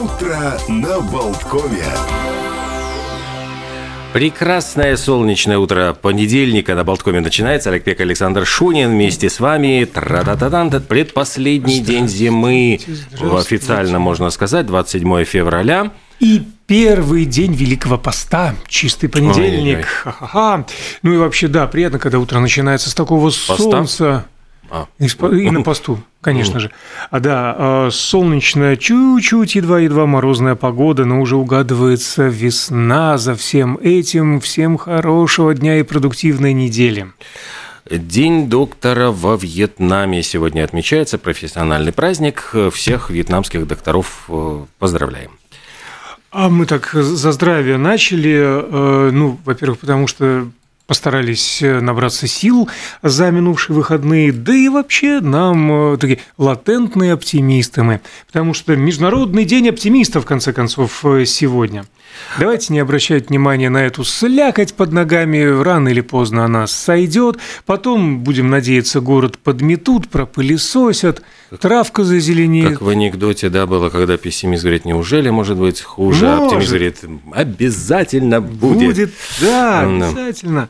Утро на Болткове. Прекрасное солнечное утро понедельника на Болткоме начинается. Олег Пек, Александр Шунин вместе с вами. Тра-та-та-тан, предпоследний день зимы. Официально можно сказать, 27 февраля. И первый день Великого Поста, чистый понедельник. Ха-ха-ха. Ну и вообще, да, приятно, когда утро начинается с такого Поста? солнца. А. И, и на посту, конечно же. А да, э, солнечная, чуть-чуть, едва-едва морозная погода, но уже угадывается весна за всем этим. Всем хорошего дня и продуктивной недели. День доктора во Вьетнаме сегодня отмечается. Профессиональный праздник. Всех вьетнамских докторов э, поздравляем. А мы так за здравие начали. э, Ну, во-первых, потому что постарались э, набраться сил за минувшие выходные, да и вообще нам э, такие латентные оптимисты мы, потому что Международный день оптимистов, в конце концов, э, сегодня. Давайте не обращать внимания на эту слякоть под ногами, рано или поздно она сойдет, потом, будем надеяться, город подметут, пропылесосят, травка зазеленеет. Как в анекдоте, да, было, когда пессимист говорит, неужели может быть хуже, а Может. оптимист говорит, обязательно будет. Будет, да, обязательно.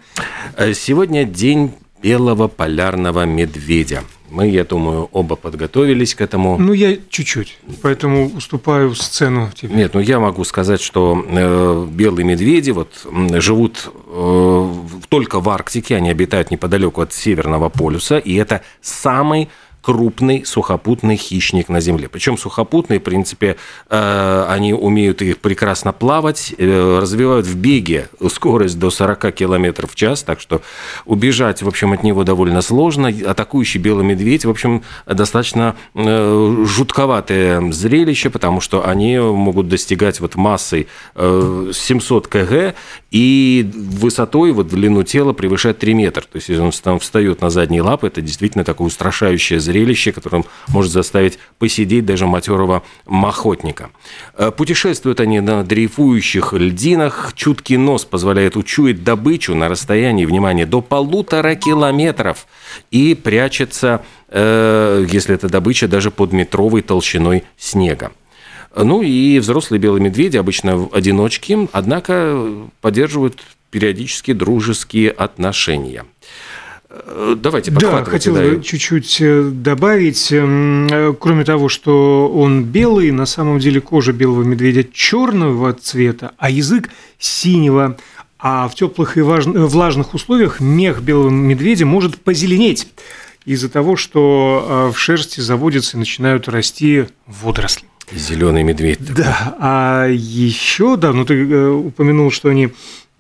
Э, Сегодня день белого полярного медведя. Мы, я думаю, оба подготовились к этому. Ну, я чуть-чуть, поэтому уступаю сцену тебе. Нет, ну я могу сказать, что э, белые медведи вот живут э, только в Арктике, они обитают неподалеку от Северного полюса, и это самый крупный сухопутный хищник на Земле. Причем сухопутные, в принципе, э, они умеют их прекрасно плавать, э, развивают в беге скорость до 40 км в час, так что убежать, в общем, от него довольно сложно. Атакующий белый медведь, в общем, достаточно э, жутковатое зрелище, потому что они могут достигать вот массой э, 700 кг и высотой, вот длину тела превышать 3 метра. То есть, если он там встает на задние лапы, это действительно такое устрашающее зрелище, которое может заставить посидеть даже матерого охотника. Э, Путешествуют они на дрейфующих льдинах. Чуткий нос позволяет учуять добычу на расстоянии, внимание, до полутора километров и прячется, э, если это добыча, даже под метровой толщиной снега. Ну и взрослые белые медведи, обычно одиночки, однако поддерживают периодически дружеские отношения. Э, Давайте, Да, хотел да. бы чуть-чуть э, добавить. Э, Кроме того, что он белый, на самом деле кожа белого медведя черного цвета, а язык синего. А в теплых и влажных условиях мех белого медведя может позеленеть из-за того, что в шерсти заводятся и начинают расти водоросли. Зеленый медведь. Да, а еще, да, ну ты упомянул, что они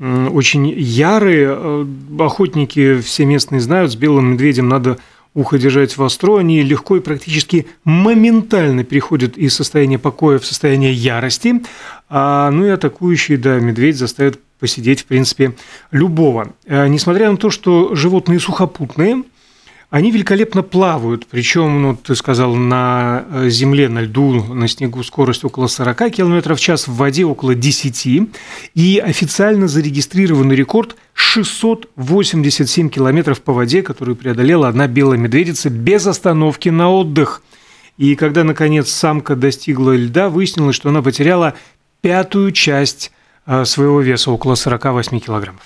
очень ярые. Э, Охотники все местные знают, с белым медведем надо ухо держать востро, они легко и практически моментально переходят из состояния покоя в состояние ярости. А, ну и атакующий, да, медведь заставит посидеть, в принципе, любого. Э, Несмотря на то, что животные сухопутные, они великолепно плавают, причем, ну, ты сказал, на э, земле, на льду, на снегу скорость около 40 км в час, в воде около 10, и официально зарегистрированный рекорд 687 километров по воде, которую преодолела одна белая медведица без остановки на отдых. И когда, наконец, самка достигла льда, выяснилось, что она потеряла пятую часть своего веса, около 48 килограммов.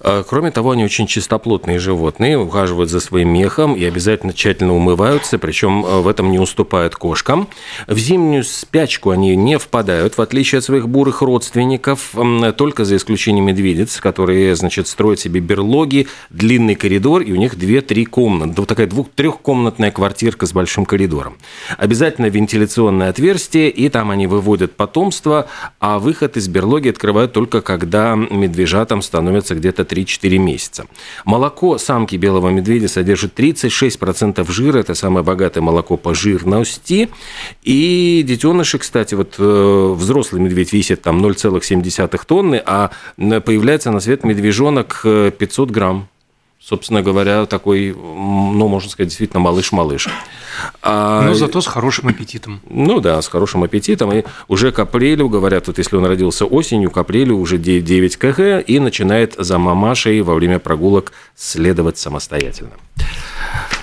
А, Кроме того, они очень чистоплотные животные, ухаживают за своим мехом и обязательно тщательно умываются, причем э, в этом не уступают кошкам. В зимнюю спячку они не впадают, в отличие от своих бурых родственников, только за исключением медведиц, которые, значит, строят себе берлоги, длинный коридор, и у них 2-3 комнаты. Вот такая двух трехкомнатная квартирка с большим коридором. Обязательно вентиляционное отверстие, и там они выводят потомство, а выход из берлоги открывают только когда медвежатам становится где-то 3-4 месяца. Молоко самки белого медведя содержит 36% жира, это самое богатое молоко по жирности. И детеныши, кстати, вот э, взрослый медведь весит там 0,7 тонны, а м, появляется на свет медвежонок э, 500 грамм. Собственно говоря, такой, ну, можно сказать, действительно малыш-малыш. А- Но зато с хорошим аппетитом. ну да, с хорошим аппетитом. И уже к апрелю, говорят, вот если он родился осенью, к апрелю уже 9 кг и начинает за мамашей во время прогулок следовать самостоятельно.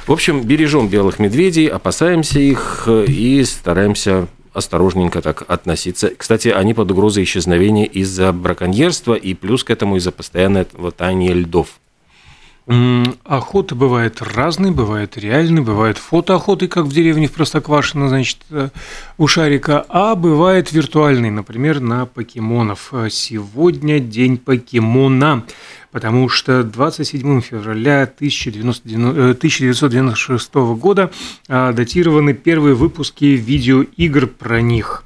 В общем, бережем белых медведей, опасаемся их э, и стараемся осторожненько так относиться. Кстати, они под угрозой исчезновения из-за браконьерства и плюс к этому из-за постоянного таяния льдов. Охота бывает разной, бывает реальной, бывает фотоохоты, как в деревне в Простоквашино, значит, э, у Шарика, а бывает виртуальный, например, на покемонов. Сегодня день покемона, потому что 27 февраля 1996 э, года а, датированы первые выпуски видеоигр про них.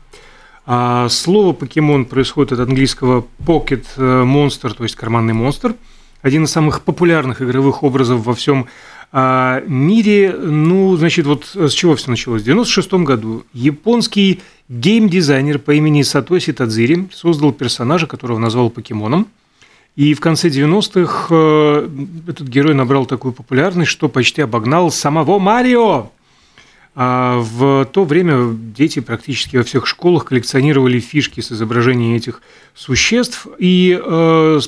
А слово покемон происходит от английского pocket э, monster, то есть карманный монстр – один из самых популярных игровых образов во всем а, мире. Ну, значит, вот с чего все началось? В 96 году японский геймдизайнер по имени Сатоси Тадзири создал персонажа, которого назвал покемоном. И в конце 90-х э, этот герой набрал такую популярность, что почти обогнал самого Марио. А в то время дети практически во всех школах коллекционировали фишки с изображением этих существ. И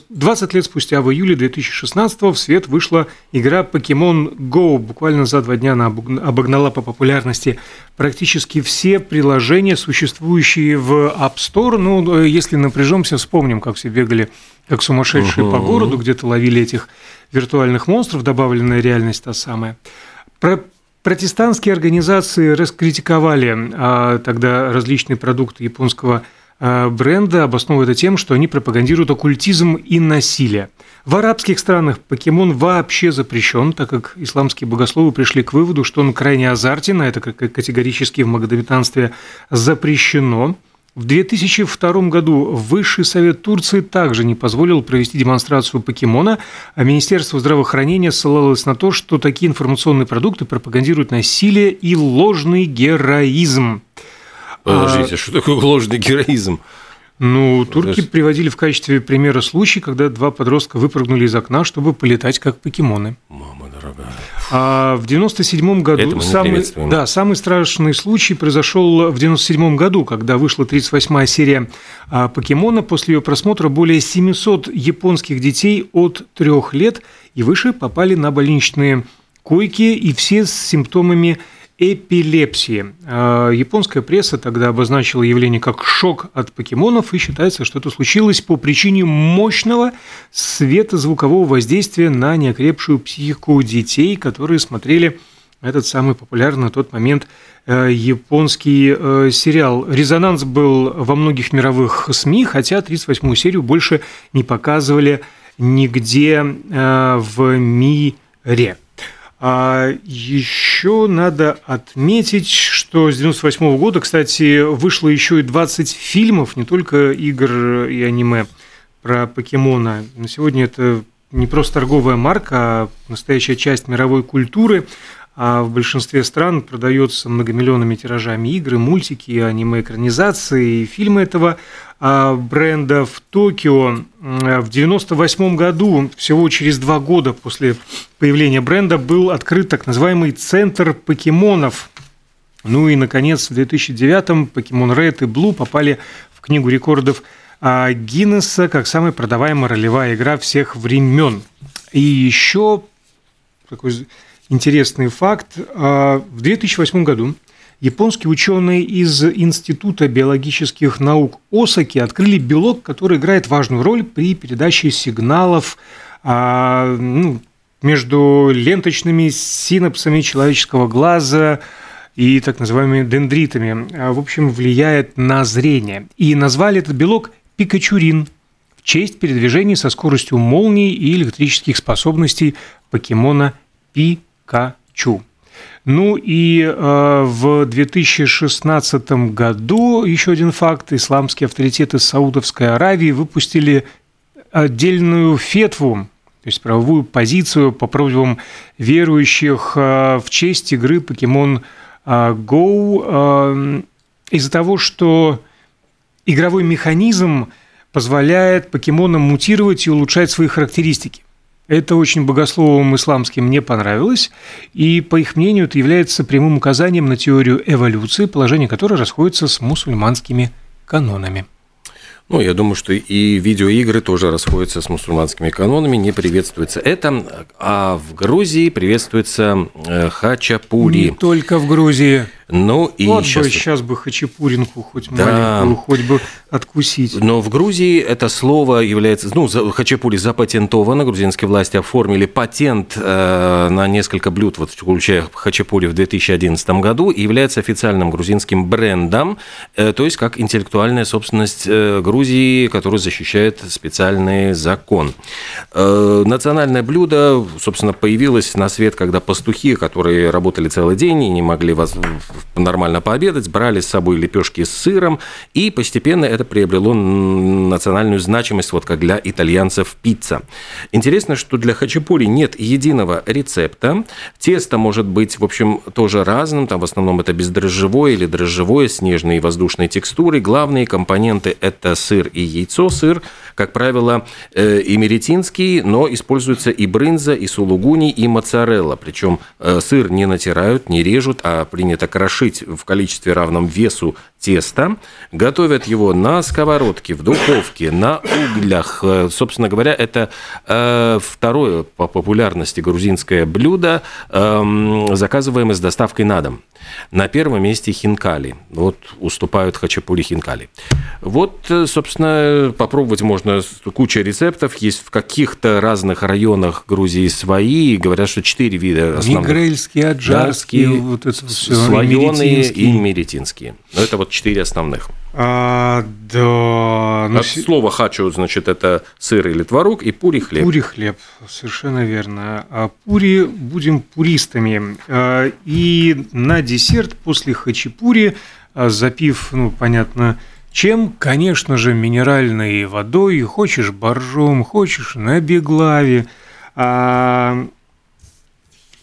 20 э, лет спустя, в июле 2016 в свет вышла игра Pokemon Go. Буквально за два дня она обогнала по популярности практически все приложения, существующие в App Store. Ну, э, если напряжемся, вспомним, как все бегали как сумасшедшие угу. по городу, где-то ловили этих виртуальных монстров, добавленная реальность та самая. Про Протестантские организации раскритиковали а, тогда различные продукты японского а, бренда, обосновывая это тем, что они пропагандируют оккультизм и насилие. В арабских странах покемон вообще запрещен, так как исламские богословы пришли к выводу, что он крайне азартен, а это категорически в магометанстве запрещено – в 2002 году Высший совет Турции также не позволил провести демонстрацию покемона, а Министерство здравоохранения ссылалось на то, что такие информационные продукты пропагандируют насилие и ложный героизм. Подождите, а... что такое ложный героизм? Ну, турки приводили в качестве примера случай, когда два подростка выпрыгнули из окна, чтобы полетать как покемоны. Мама дорогая. А в 97 году самый, да, самый страшный случай произошел в 97 году, когда вышла 38-я серия а, Покемона. После ее просмотра более 700 японских детей от трех лет и выше попали на больничные койки, и все с симптомами эпилепсии. А, японская пресса тогда обозначила явление как шок от покемонов, и считается, что это случилось по причине мощного светозвукового воздействия на неокрепшую психику детей, которые смотрели этот самый популярный на тот момент э, японский э, сериал. Резонанс был во многих мировых СМИ, хотя 38-ю серию больше не показывали нигде э, в мире. А еще надо отметить, что с 98 года, кстати, вышло еще и 20 фильмов, не только игр и аниме про покемона. На сегодня это не просто торговая марка, а настоящая часть мировой культуры а в большинстве стран продается многомиллионными тиражами игры, мультики, аниме-экранизации, фильмы этого а, бренда в Токио в 98 году, всего через два года после появления бренда, был открыт так называемый Центр покемонов. Ну и, наконец, в 2009-м Покемон Red и Blue попали в Книгу рекордов а, Гиннесса как самая продаваемая ролевая игра всех времен. И еще такой интересный факт. А, в 2008 году японские ученые из Института биологических наук Осаки открыли белок, который играет важную роль при передаче сигналов а, ну, между ленточными синапсами человеческого глаза и так называемыми дендритами. А, в общем, влияет на зрение. И назвали этот белок пикачурин в честь передвижений со скоростью молнии и электрических способностей покемона Пи Качу. Ну и э, в 2016 году еще один факт. Исламские авторитеты Саудовской Аравии выпустили отдельную фетву, то есть правовую позицию по просьбам верующих э, в честь игры Pokemon э, Go э, из-за того, что игровой механизм позволяет покемонам мутировать и улучшать свои характеристики. Это очень богословам исламским не понравилось, и, по их мнению, это является прямым указанием на теорию эволюции, положение которой расходится с мусульманскими канонами. Ну, я думаю, что и видеоигры тоже расходятся с мусульманскими канонами, не приветствуется это. А в Грузии приветствуется э, хачапури. Не только в Грузии. Ну и вот сейчас... бы сейчас бы хачапуринку хоть Да. маленькую, хоть бы откусить. Но в Грузии это слово является, ну, хачапури запатентовано, грузинские власти оформили патент э, на несколько блюд, вот включая хачапури в 2011 году, и является официальным грузинским брендом, э, то есть как интеллектуальная собственность э, Грузии, которую защищает специальный закон. Э, национальное блюдо, собственно, появилось на свет, когда пастухи, которые работали целый день и не могли воз- нормально пообедать, брали с собой лепешки с сыром, и постепенно это приобрело национальную значимость, вот как для итальянцев пицца. Интересно, что для хачапури нет единого рецепта. Тесто может быть, в общем, тоже разным. Там в основном это бездрожжевое или дрожжевое с нежной и воздушной текстурой. Главные компоненты – это сыр и яйцо. Сыр, как правило, э, имеретинский, но используется и брынза, и сулугуни, и моцарелла. Причем э, сыр не натирают, не режут, а принято крошить в количестве равном весу теста. Готовят его на сковородке, в духовке, на углях. Э, Собственно говоря, это э, второе по популярности грузинское блюдо, эм, заказываемое с доставкой на дом. На первом месте хинкали. Вот уступают хачапури хинкали. Вот, э, собственно, попробовать можно куча рецептов. Есть в каких-то разных районах Грузии свои. Говорят, что четыре вида основных. Мигрельские, аджарские, Дарские, вот это все. слоеные и меретинские. Но это вот четыре основных. А, да, ну, От слова хачу, значит, это сыр или творог, и пури хлеб. Пури хлеб, совершенно верно. А пури будем пуристами. А, И на десерт после хачапури, а, запив, ну, понятно, чем, конечно же, минеральной водой, хочешь боржом, хочешь на беглаве, а,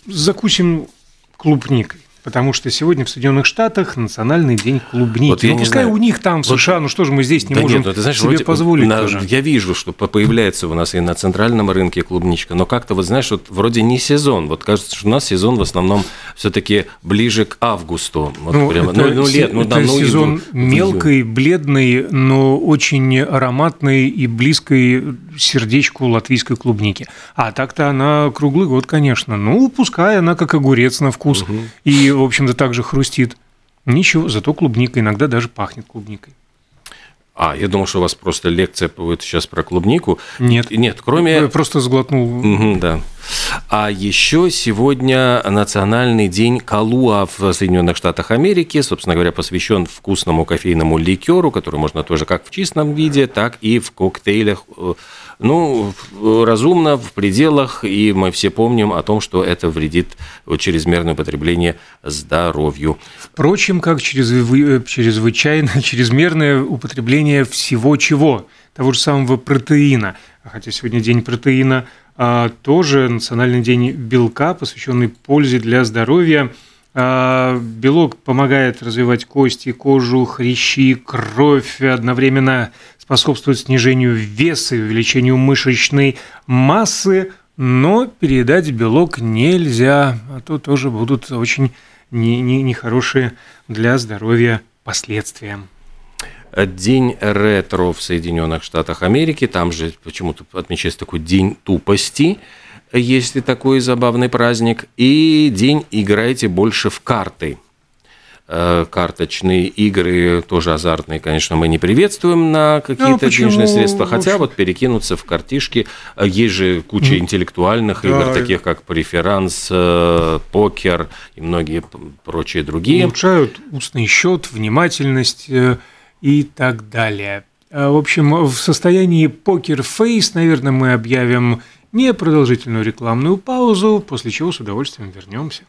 закусим клубникой. Потому что сегодня в Соединенных Штатах национальный день клубники. Вот я ну, пускай знаю. у них там, в Вот- США, ну что же мы здесь не Да можем нет, ну, ты знаешь, себе вроде позволить на- тоже? Я вижу, что по- появляется у нас и на центральном рынке клубничка, но как-то, вот знаешь, вот вроде не сезон. Вот кажется, что у нас сезон в основном все-таки ближе к августу. Вот Ну, прямо, это, ну, ну, лет, ну, это да, ну, сезон иду- мелкой, бледной, но очень ароматной и близкой сердечку латвийской клубники. А так-то она круглый год, конечно. Ну, пускай она как огурец на вкус. И, в общем-то, также хрустит. Ничего, зато клубника иногда даже пахнет клубникой. А, я думал, что у вас просто лекция будет сейчас про клубнику. Нет. Нет, кроме... Я просто сглотнул. Мгм, да. А еще сегодня национальный день Калуа в Соединенных Штатах Америки, собственно говоря, посвящен вкусному кофейному ликеру, который можно тоже как в чистом виде, так и в коктейлях. Э, Ну, разумно, в пределах, и мы все помним о том, что это вредит вот, чрезмерное употребление здоровью. Впрочем, как чрезвы- чрезвычайно чрезмерное употребление всего чего, того же самого протеина. Хотя сегодня день протеина, а, тоже национальный день белка, посвященный пользе для здоровья. А, Белок помогает развивать кости, кожу, хрящи, кровь, одновременно способствует снижению веса и увеличению мышечной массы, но передать белок нельзя, а то тоже будут очень не- не- нехорошие для здоровья последствия. День ретро в Соединенных Штатах Америки. Там же почему-то отмечается такой день тупости, если такой забавный праздник. И день играйте больше в карты. Э, Карточные игры тоже азартные, конечно, мы не приветствуем на какие-то почему? денежные средства, хотя вот перекинуться в картишки. Э, Есть же куча интеллектуальных Да. игр, таких как преферанс, э, покер и многие прочие другие. Улучшают устный счет, внимательность и так далее. В общем, в состоянии покер-фейс, наверное, мы объявим непродолжительную рекламную паузу, после чего с удовольствием вернемся.